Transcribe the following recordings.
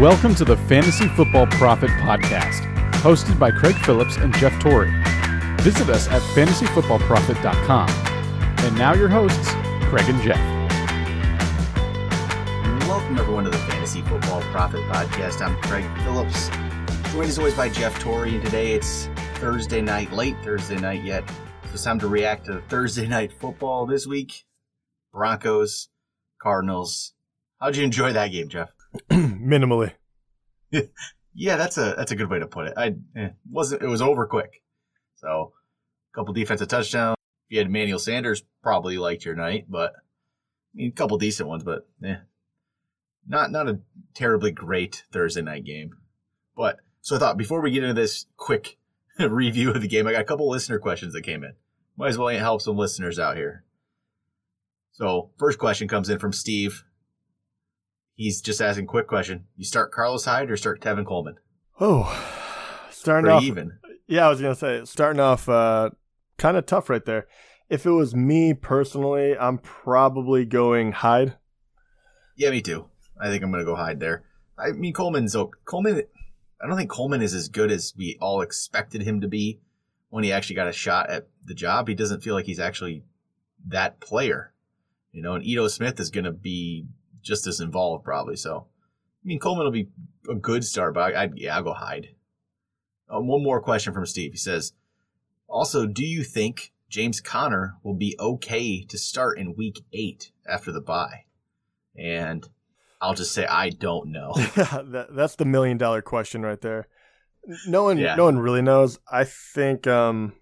Welcome to the Fantasy Football Profit Podcast, hosted by Craig Phillips and Jeff Torrey. Visit us at fantasyfootballprofit.com. And now your hosts, Craig and Jeff. Welcome everyone to the Fantasy Football Profit Podcast. I'm Craig Phillips, joined as always by Jeff Torrey, and today it's Thursday night, late Thursday night yet. So it's time to react to Thursday night football this week. Broncos, Cardinals. How'd you enjoy that game, Jeff? Minimally. Yeah, that's a that's a good way to put it. I eh, wasn't it was over quick. So a couple defensive touchdowns. If you had Emmanuel Sanders, probably liked your night, but I mean a couple decent ones, but eh. Not not a terribly great Thursday night game. But so I thought before we get into this quick review of the game, I got a couple listener questions that came in. Might as well help some listeners out here. So first question comes in from Steve. He's just asking quick question. You start Carlos Hyde or start Tevin Coleman? Oh, starting Pretty off. even. Yeah, I was gonna say starting off uh, kind of tough right there. If it was me personally, I'm probably going Hyde. Yeah, me too. I think I'm going to go Hyde there. I mean, Coleman's okay. Coleman. I don't think Coleman is as good as we all expected him to be when he actually got a shot at the job. He doesn't feel like he's actually that player, you know. And Ito Smith is going to be just as involved probably. So, I mean, Coleman will be a good start, but I, I yeah, I'll go Hyde. Um, one more question from Steve. He says, also, do you think James Conner will be okay to start in Week Eight after the bye? And I'll just say I don't know. that, that's the million dollar question right there. No one, Yeah. no one really knows. I think. Um,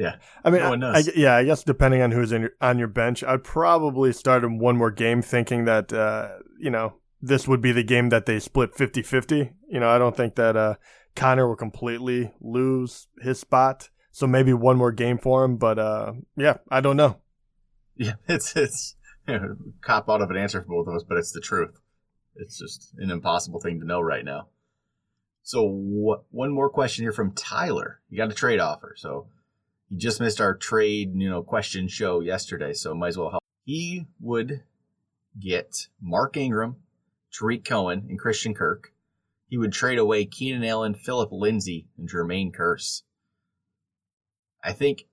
Yeah. I mean, No I-. I- yeah, I guess depending on who's in your, on your bench, I'd probably start him one more game, thinking that uh, you know this would be the game that they split 50-50. You know, I don't think that uh, Conner will completely lose his spot, so maybe one more game for him. But uh, yeah, I don't know. Yeah, it's it's you know, cop out of an answer for both of us, but it's the truth. It's just an impossible thing to know right now. So what? One more question here from Tyler. You got a trade offer, so you just missed our trade, you know, question show yesterday, so might as well help. He would get Mark Ingram, Tarik Cohen, and Christian Kirk. He would trade away Keenan Allen, Philip Lindsay, and Jermaine Kearse. I think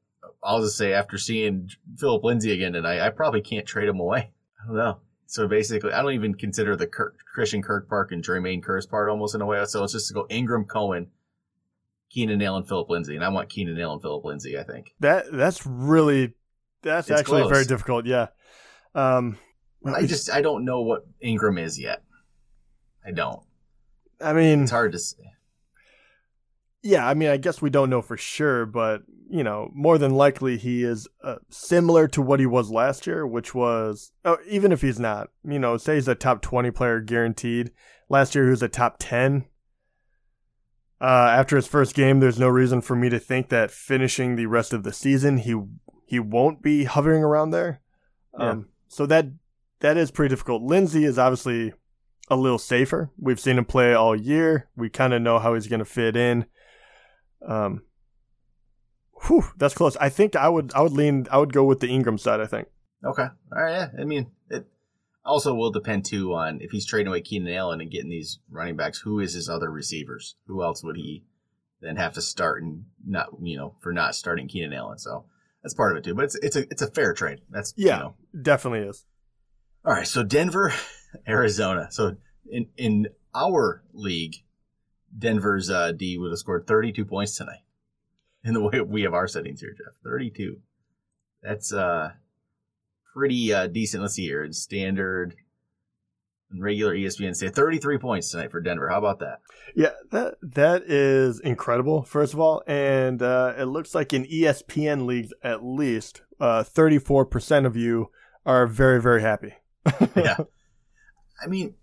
I'll just say after seeing Philip Lindsay again tonight, I probably can't trade him away. I don't know. So basically, I don't even consider the Kirk, Christian Kirk Park and Jermaine Kearse part almost in a way. So it's just to go Ingram, Cohen, Keenan Allen, Philip Lindsay, and I want Keenan Allen, Philip Lindsay. I think. That that's really that's It's actually close. very difficult. Yeah. Um, I just I don't know what Ingram is yet. I don't. I mean, It's hard to say. Yeah, I mean, I guess we don't know for sure, but you know, more than likely he is uh, similar to what he was last year, which was oh, even if he's not, you know, say he's a top twenty player guaranteed. Last year he was a top ten. Uh, after his first game, there's no reason for me to think that finishing the rest of the season he he won't be hovering around there. Yeah. Um, so that that is pretty difficult. Lindsay is obviously a little safer. We've seen him play all year. We kind of know how he's going to fit in. Um, whew, that's close. I think I would I would lean I would go with the Ingram side. I think. Okay. All right. Yeah. I mean, it also will depend too on if he's trading away Keenan Allen and getting these running backs. Who is his other receivers? Who else would he then have to start and not you know for not starting Keenan Allen? So that's part of it too. But it's it's a it's a fair trade. That's you Yeah, know. definitely is. All right. So Denver, Arizona. So in in our league, Denver's uh, D would have scored 32 points tonight. In the way we have our settings here, Jeff, 32. That's uh pretty uh, decent. Let's see here in standard and regular ESPN say 33 points tonight for Denver. How about that? Yeah, that that is incredible. First of all, and uh, it looks like in ESPN leagues, at least thirty four percent of you are very very happy. yeah. I mean,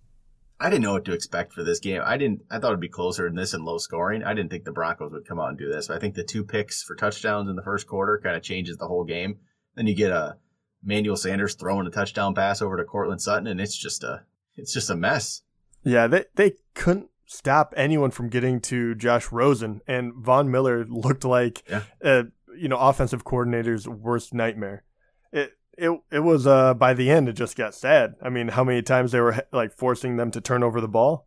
I didn't know what to expect for this game. I didn't. I thought it'd be closer than this and low scoring. I didn't think the Broncos would come out and do this. But I think the two picks for touchdowns in the first quarter kind of changes the whole game. Then you get a Manuel Sanders throwing a touchdown pass over to Courtland Sutton, and it's just a it's just a mess. Yeah, they they couldn't stop anyone from getting to Josh Rosen, and Von Miller looked like Yeah. uh, you know offensive coordinator's worst nightmare. It it it was uh by the end it just got sad. I mean, how many times they were like forcing them to turn over the ball?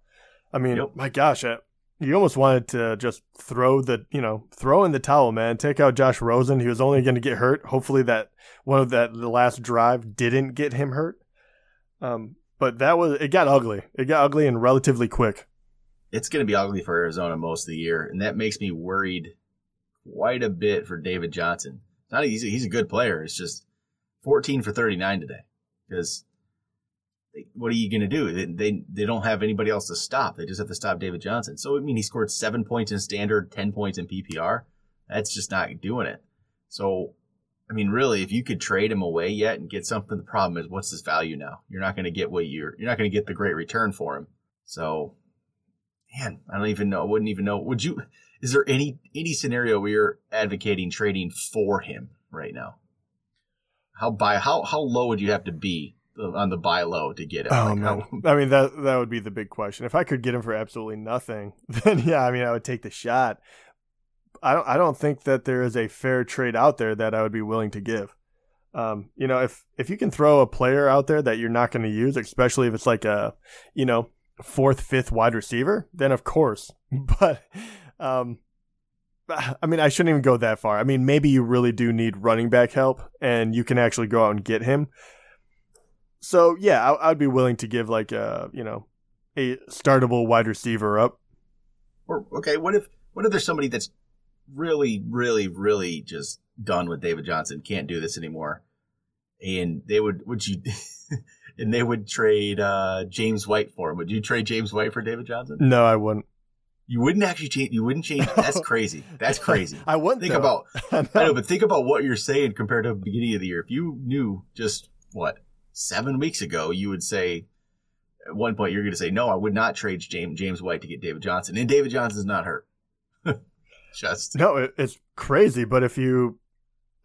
I mean, Yep. my gosh, I, you almost wanted to just throw the you know throw in the towel, man. Take out Josh Rosen. He was only going to get hurt. Hopefully that one of that the last drive didn't get him hurt. Um, but that was it got ugly. It got ugly and relatively quick. It's going to be ugly for Arizona most of the year, and that makes me worried quite a bit for David Johnson. Not easy. He's a good player. It's just 14 for 39 today because what are you going to do? They, they they don't have anybody else to stop. They just have to stop David Johnson. So I mean, he scored seven points in standard, 10 points in PPR. That's just not doing it. So I mean, really, if you could trade him away yet and get something, the problem is what's his value now? You're not going to get what you're you're not going to get the great return for him. So, man, I don't even know. I wouldn't even know. Would you? Is there any any scenario where you're advocating trading for him right now? How buy how how low would you have to be on the buy low to get him? Oh Like, man, how- I mean that that would be the big question. If I could get him for absolutely nothing, then yeah, I mean I would take the shot. I don't I don't think that there is a fair trade out there that I would be willing to give. Um, you know, if if you can throw a player out there that you're not going to use, especially if it's like a, you know, fourth, fifth wide receiver, then of course. But um I mean, I shouldn't even go that far. I mean, maybe you really do need running back help and you can actually go out and get him. So yeah, I, I'd be willing to give like a you know a startable wide receiver up. Or okay, what if what if there's somebody that's really, really, really just done with David Johnson, can't do this anymore, and they would would you and they would trade uh, James White for him? Would you trade James White for David Johnson? No, I wouldn't. You wouldn't actually change. You wouldn't change. That's crazy. That's crazy. I wouldn't Think though. about I know, but think about what you're saying compared to the beginning of the year. If you knew just what seven weeks ago, you would say at one point you're going to say, "No, I would not trade James James White to get David Johnson," and David Johnson's not hurt. just No, it, it's crazy. But if you,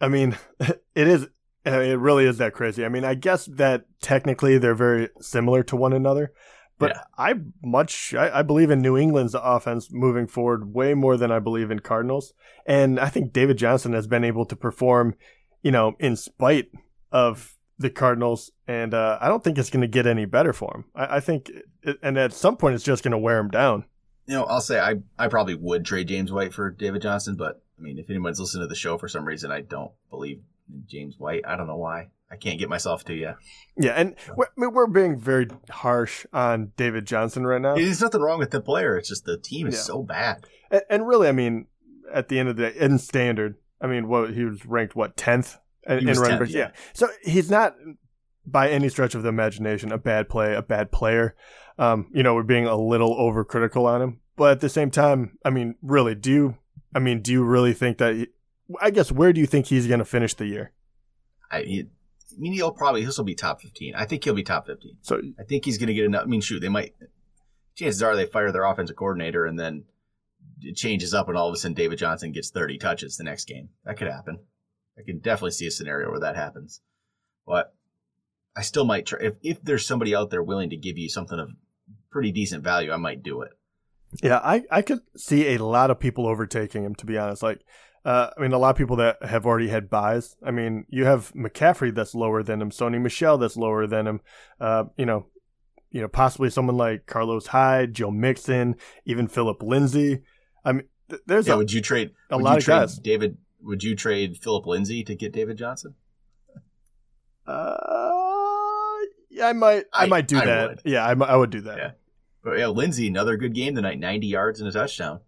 I mean, it is. uh, It really is that crazy. I mean, I guess that technically they're very similar to one another, but Yeah. I much I, I believe in New England's offense moving forward way more than I believe in Cardinals, and I think David Johnson has been able to perform, you know, in spite of the Cardinals, and uh, I don't think it's going to get any better for him. I, I think, it, and at some point, it's just going to wear him down. you know, I'll say I I probably would trade James White for David Johnson, but I mean, if anyone's listening to the show for some reason, I don't believe in James White. I don't know why. I can't get myself to you. Yeah, and we're, I mean, we're being very harsh on David Johnson right now. There's nothing wrong with the player. It's just the team is Yeah. so bad. And, and really, I mean, at the end of the day, in standard, I mean, what he was ranked what tenth in was running 10th, backs. yeah. So he's not by any stretch of the imagination a bad play, a bad player. Um, you know, we're being a little overcritical on him, but at the same time, I mean, really, do you? I mean, do you really think that? He, I guess where do you think he's going to finish the year? I, he, I mean, he'll probably he'll be top 15. I think he'll be top 15. So I think he's going to get enough. I mean, shoot, they might. Chances are they fire their offensive coordinator and then it changes up, and all of a sudden David Johnson gets 30 touches the next game. That could happen. I can definitely see a scenario where that happens. But I still might try. If, if there's somebody out there willing to give you something of pretty decent value, I might do it. Yeah, I, I could see a lot of people overtaking him, to be honest. Like, uh, I mean, a lot of people that have already had buys. I mean, you have McCaffrey that's lower than him, Sony Michel that's lower than him. Uh, you know, you know, possibly someone like Carlos Hyde, Joe Mixon, even Philip Lindsay. I mean, th- there's Yeah, a, would you trade a lot of trade guys. David, would you trade Philip Lindsay to get David Johnson? uh, yeah, I might, I, I- might do I that. would. Yeah, I, I would do that. Yeah. But yeah, Lindsay, another good game tonight, 90 yards and a touchdown.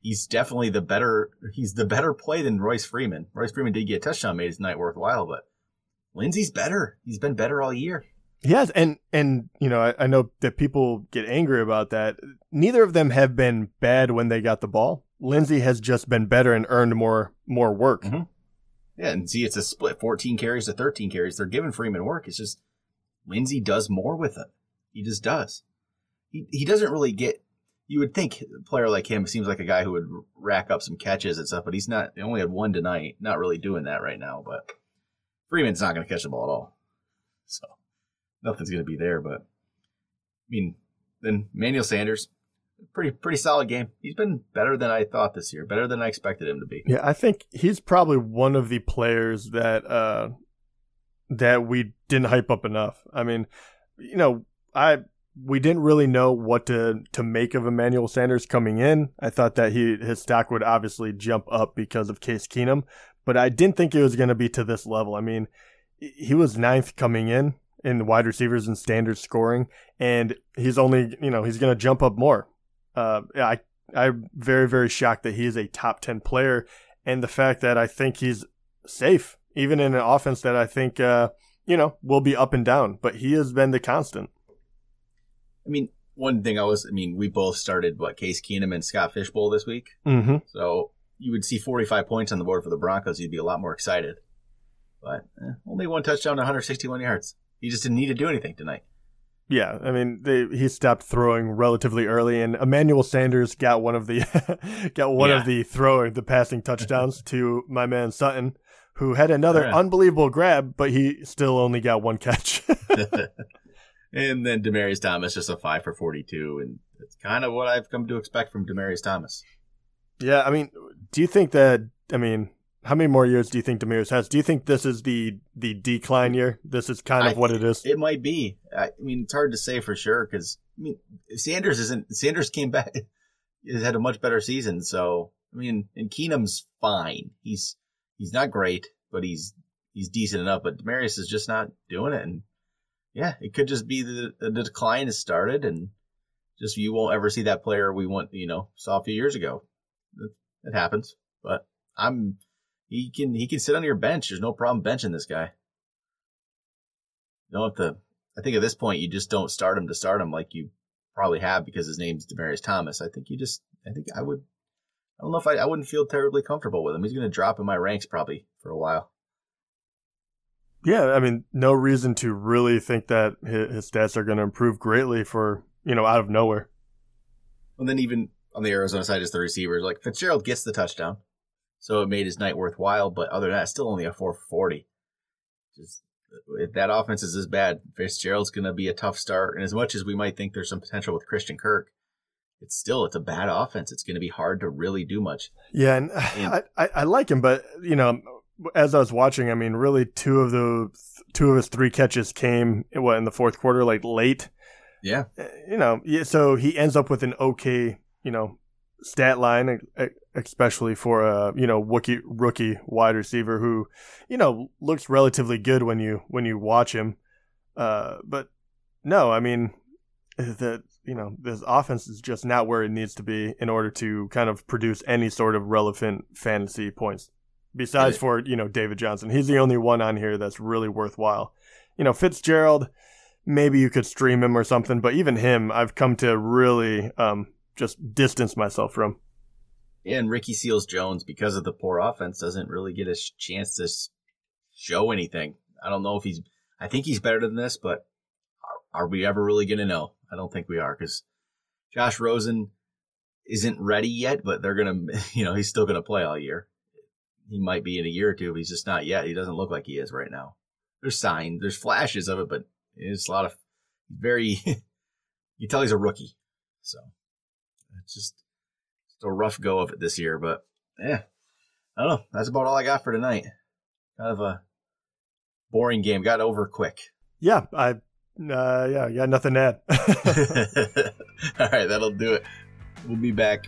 He's definitely the better. He's the better play than Royce Freeman. Royce Freeman did get a touchdown, made his night worthwhile, but Lindsay's better. He's been better all year. Yes, and and you know I, I know that people get angry about that. Neither of them have been bad when they got the ball. Lindsay has just been better and earned more more work. Mhm. Yeah, and see, it's a split 14 carries to 13 carries. They're giving Freeman work. It's just Lindsay does more with it. He just does. He, he doesn't really get. You would think a player like him seems like a guy who would rack up some catches and stuff, but he's not. He only had one tonight. Not really doing that right now. But Freeman's not going to catch the ball at all. So nothing's going to be there. But I mean, then Manuel Sanders, pretty pretty solid game. He's been better than I thought this year. Better than I expected him to be. Yeah, I think he's probably one of the players that uh that we didn't hype up enough. I mean, you know, I we didn't really know what to to make of Emmanuel Sanders coming in. I thought that he his stock would obviously jump up because of Case Keenum, but I didn't think it was going to be to this level. I mean, he was ninth coming in in wide receivers and standard scoring, and he's only you know he's going to jump up more. Uh, I I'm very very shocked that he is a top ten player, and the fact that I think he's safe even in an offense that I think uh, you know will be up and down, but he has been the constant. I mean, one thing I was, I mean, we both started what Case Keenum and Scott Fishbowl this week, mm-hmm. so you would see 45 points on the board for the Broncos, you'd be a lot more excited. But eh, only one touchdown, 161 yards. He just didn't need to do anything tonight. Yeah, I mean, they, he stopped throwing relatively early, and Emmanuel Sanders got one of the got one yeah. of the throwing the passing touchdowns to my man Sutton, who had another right. unbelievable grab, but he still only got one catch. and then Demaryius Thomas just a five for forty-two, and it's kind of what I've come to expect from Demaryius Thomas. Yeah, I mean, do you think that? I mean, how many more years do you think Demaryius has? Do you think this is the the decline year? This is kind of I, what it is. It might be. I mean, it's hard to say for sure because I mean, Sanders isn't. Sanders came back. Has had a much better season. So I mean, and Keenum's fine. He's he's not great, but he's he's decent enough. But Demaryius is just not doing it, and yeah, it could just be the, the decline has started, and just you won't ever see that player we want you know saw a few years ago. It, it happens, but I'm he can he can sit on your bench. There's no problem benching this guy. You don't have to. I think at this point you just don't start him to start him like you probably have because his name's Demaryius Thomas. I think you just. I think I would. I don't know if I. I wouldn't feel terribly comfortable with him. He's going to drop in my ranks probably for a while. Yeah, I mean, no reason to really think that his, stats are going to improve greatly for you know out of nowhere. And then even on the Arizona side, is the receivers like Fitzgerald gets the touchdown so it made his night worthwhile. But other than that, still only a 440. Just if that offense is as bad, Fitzgerald's going to be a tough start. And as much as we might think there's some potential with Christian Kirk, it's still it's a bad offense. It's going to be hard to really do much. Yeah, and, and I, I like him, but you know, as I was watching, I mean, really two of the two of his three catches came what in the fourth quarter, like late. Yeah, eh, you know, yeah. So he ends up with an okay, you know, stat line, eh, eh, especially for a you know rookie rookie wide receiver who you know looks relatively good when you when you watch him. Uh, but no, I mean the you know this offense is just not where it needs to be in order to kind of produce any sort of relevant fantasy points. Besides for you know David Johnson, he's the only one on here that's really worthwhile. You know Fitzgerald, maybe you could stream him or something, but even him, I've come to really um, just distance myself from. And Ricky Seals Jones, because of the poor offense, doesn't really get a chance to show anything. I don't know if he's. I think he's better than this, but are, are we ever really going to know? I don't think we are because Josh Rosen isn't ready yet, but they're going to, you know, he's still going to play all year. He might be in a year or two, but he's just not yet. He doesn't look like he is right now. There's signs, there's flashes of it, but it's a lot of very, you tell he's a rookie. So it's just a rough go of it this year, but yeah, I don't know. That's about all I got for tonight. Kind of a boring game. Got over quick. Yeah, I uh, yeah, got nothing to add. all right, that'll do it. We'll be back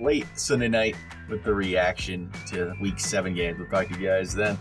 late Sunday night with the reaction to week seven games. We'll talk to you guys then.